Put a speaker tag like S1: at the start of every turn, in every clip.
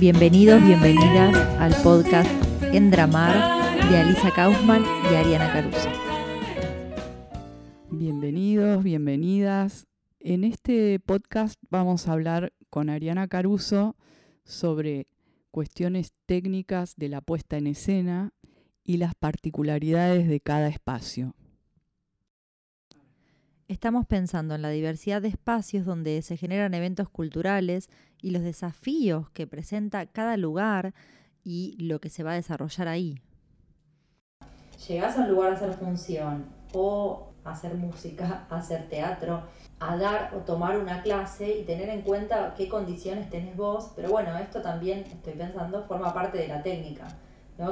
S1: Bienvenidos, bienvenidas al podcast Endramar de Alisa Kaufman y Ariana Caruso.
S2: Bienvenidos, bienvenidas. En este podcast vamos a hablar con Ariana Caruso sobre cuestiones técnicas de la puesta en escena y las particularidades de cada espacio.
S1: Estamos pensando en la diversidad de espacios donde se generan eventos culturales y los desafíos que presenta cada lugar y lo que se va a desarrollar ahí.
S3: Llegás a un lugar a hacer función o hacer música, hacer teatro, a dar o tomar una clase y tener en cuenta qué condiciones tenés vos, pero bueno, esto también, estoy pensando, forma parte de la técnica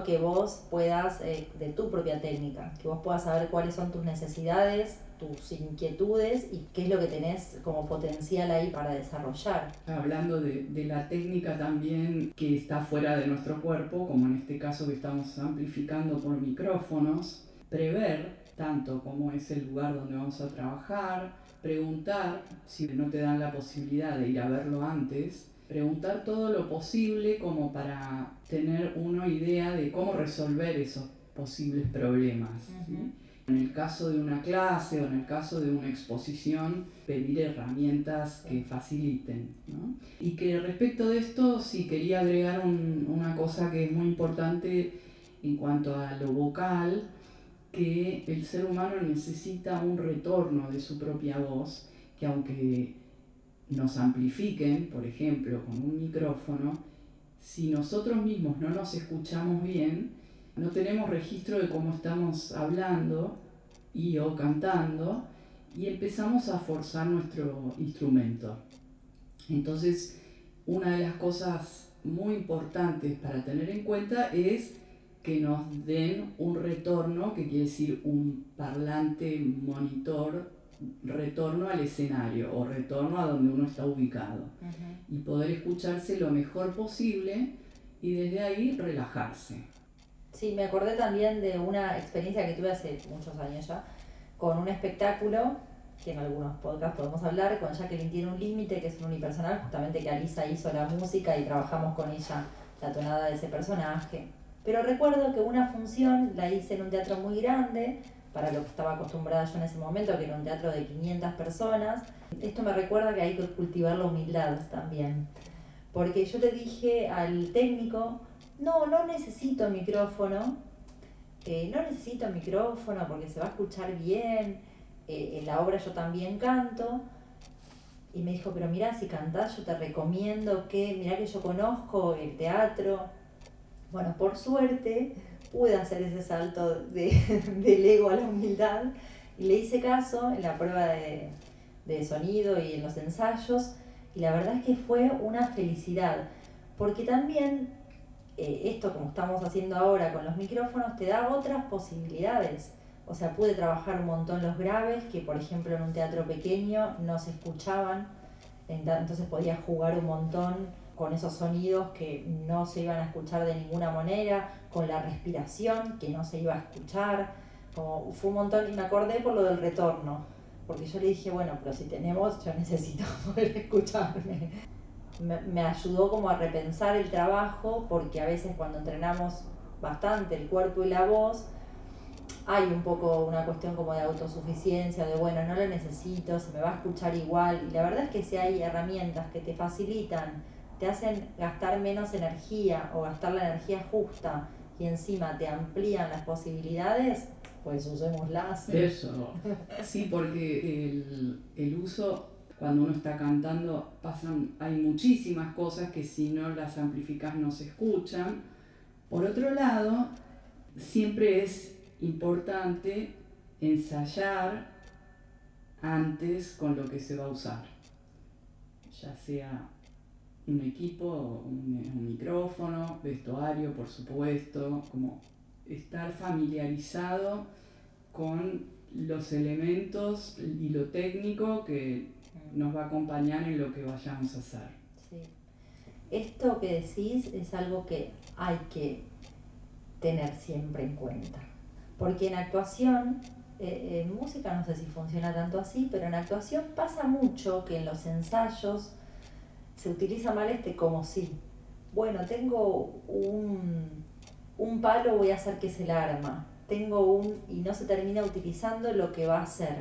S3: que vos puedas, eh, de tu propia técnica, que vos puedas saber cuáles son tus necesidades, tus inquietudes y qué es lo que tenés como potencial ahí para desarrollar.
S2: Hablando de, de la técnica también que está fuera de nuestro cuerpo, como en este caso que estamos amplificando por micrófonos, prever tanto cómo es el lugar donde vamos a trabajar, preguntar si no te dan la posibilidad de ir a verlo antes, preguntar todo lo posible como para tener una idea de cómo resolver esos posibles problemas. En el caso de una clase o en el caso de una exposición, pedir herramientas que faciliten. Y que respecto de esto, sí quería agregar una cosa que es muy importante en cuanto a lo vocal, que el ser humano necesita un retorno de su propia voz, que aunque nos amplifiquen, por ejemplo, con un micrófono, si nosotros mismos no nos escuchamos bien, no tenemos registro de cómo estamos hablando y o cantando y empezamos a forzar nuestro instrumento. Entonces, una de las cosas muy importantes para tener en cuenta es que nos den un retorno, que quiere decir un parlante monitor retorno al escenario o retorno a donde uno está ubicado y poder escucharse lo mejor posible y desde ahí relajarse.
S3: Sí, me acordé también de una experiencia que tuve hace muchos años ya con un espectáculo que en algunos podcasts podemos hablar, con Jacqueline tiene un límite, que es un unipersonal, justamente que Alisa hizo la música y trabajamos con ella la tonada de ese personaje. Pero recuerdo que una función la hice en un teatro muy grande, para lo que estaba acostumbrada yo en ese momento, que era un teatro de 500 personas. Esto me recuerda que hay que cultivar la humildad también. Porque yo le dije al técnico, no, no necesito micrófono, eh, no necesito micrófono porque se va a escuchar bien, eh, en la obra yo también canto. Y me dijo, pero mira, si cantás yo te recomiendo que, mira que yo conozco el teatro. Bueno, por suerte, pude hacer ese salto de, del ego a la humildad. Y le hice caso en la prueba de, de sonido y en los ensayos. Y la verdad es que fue una felicidad. Porque también eh, esto como estamos haciendo ahora con los micrófonos te da otras posibilidades. O sea, pude trabajar un montón los graves que por ejemplo en un teatro pequeño no se escuchaban, entonces podía jugar un montón con esos sonidos que no se iban a escuchar de ninguna manera, con la respiración que no se iba a escuchar, como fue un montón y me acordé por lo del retorno, porque yo le dije, bueno, pero si tenemos, yo necesito poder escucharme. Me, ayudó como a repensar el trabajo, porque a veces cuando entrenamos bastante el cuerpo y la voz, hay un poco una cuestión como de autosuficiencia, de bueno, no lo necesito, se me va a escuchar igual. Y la verdad es que si hay herramientas que te facilitan te hacen gastar menos energía o gastar la energía justa y encima te amplían las posibilidades, pues usémoslas.
S2: Eso, sí, porque el, el uso, cuando uno está cantando, pasan, hay muchísimas cosas que si no las amplificas no se escuchan. Por otro lado, siempre es importante ensayar antes con lo que se va a usar, ya sea un equipo, un, micrófono, vestuario, por supuesto, como estar familiarizado con los elementos y lo técnico que nos va a acompañar en lo que vayamos a hacer. Sí.
S3: Esto que decís es algo que hay que tener siempre en cuenta, porque en actuación, eh, en música no sé si funciona tanto así, pero en actuación pasa mucho que en los ensayos se utiliza mal este como si, bueno, tengo un, un palo, voy a hacer que es el arma. Tengo un, y no se termina utilizando lo que va a ser,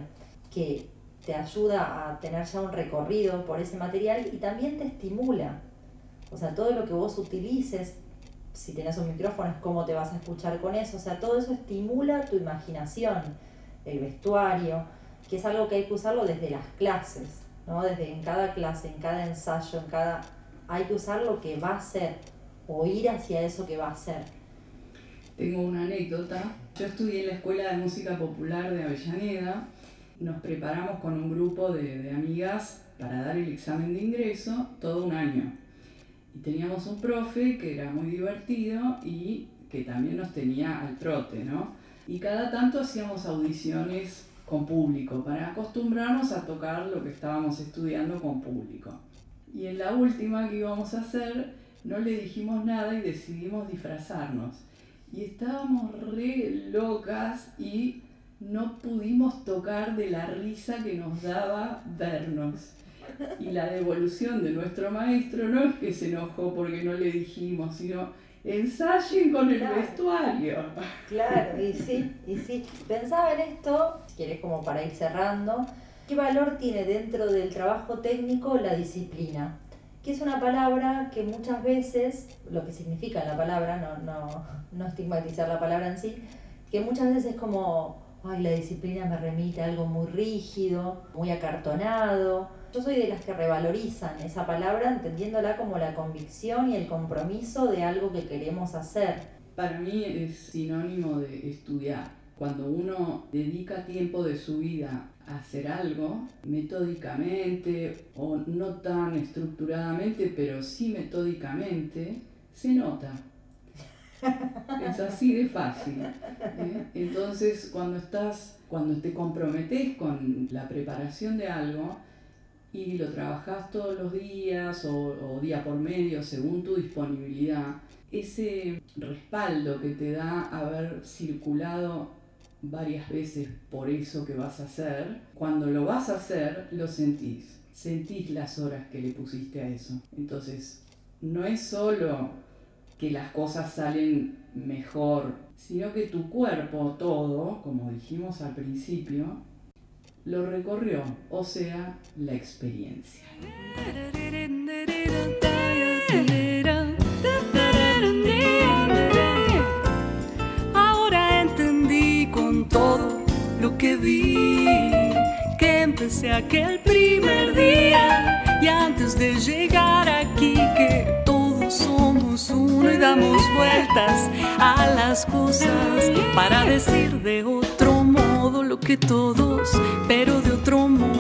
S3: que te ayuda a tener ya un recorrido por ese material y también te estimula. O sea, todo lo que vos utilices, si tenés un micrófono, es cómo te vas a escuchar con eso. O sea, todo eso estimula tu imaginación, el vestuario, que es algo que hay que usarlo desde las clases, ¿no? Desde en cada clase, en cada ensayo, en cada... Hay que usar lo que va a ser, o ir hacia eso que va a ser.
S2: Tengo una anécdota. Yo estudié en la Escuela de Música Popular de Avellaneda nos preparamos con un grupo de, amigas para dar el examen de ingreso todo un año. Y teníamos un profe que era muy divertido y que también nos tenía al trote, ¿no? Y cada tanto hacíamos audiciones con público para acostumbrarnos a tocar lo que estábamos estudiando con público. Y en la última que íbamos a hacer, no le dijimos nada y decidimos disfrazarnos. Y estábamos re locas y no pudimos tocar de la risa que nos daba vernos. Y la devolución de nuestro maestro no es que se enojó porque no le dijimos, sino ensayen con el vestuario.
S3: Claro, y sí, y sí. Pensaba en esto, si quieres como para ir cerrando, ¿qué valor tiene dentro del trabajo técnico la disciplina? Que es una palabra que muchas veces, lo que significa la palabra, no, no, no estigmatizar la palabra en sí, que muchas veces es como ay, la disciplina me remite a algo muy rígido, muy acartonado. Yo soy de las que revalorizan esa palabra entendiéndola como la convicción y el compromiso de algo que queremos hacer.
S2: Para mí es sinónimo de estudiar. Cuando uno dedica tiempo de su vida a hacer algo, metódicamente o no tan estructuradamente, pero sí metódicamente, se nota es así de fácil. ¿eh? Entonces, cuando estás, cuando te comprometes con la preparación de algo y lo trabajas todos los días o, día por medio según tu disponibilidad, ese respaldo que te da haber circulado varias veces por eso que vas a hacer, cuando lo vas a hacer, lo sentís. Sentís las horas que le pusiste a eso. Entonces, no es solo que las cosas salen mejor, sino que tu cuerpo todo, como dijimos al principio, lo recorrió, o sea, la experiencia.
S4: Ahora entendí con todo lo que vi, que empecé aquel primer día y antes de llegar aquí uno y damos vueltas a las cosas para decir de otro modo lo que todos, pero de otro modo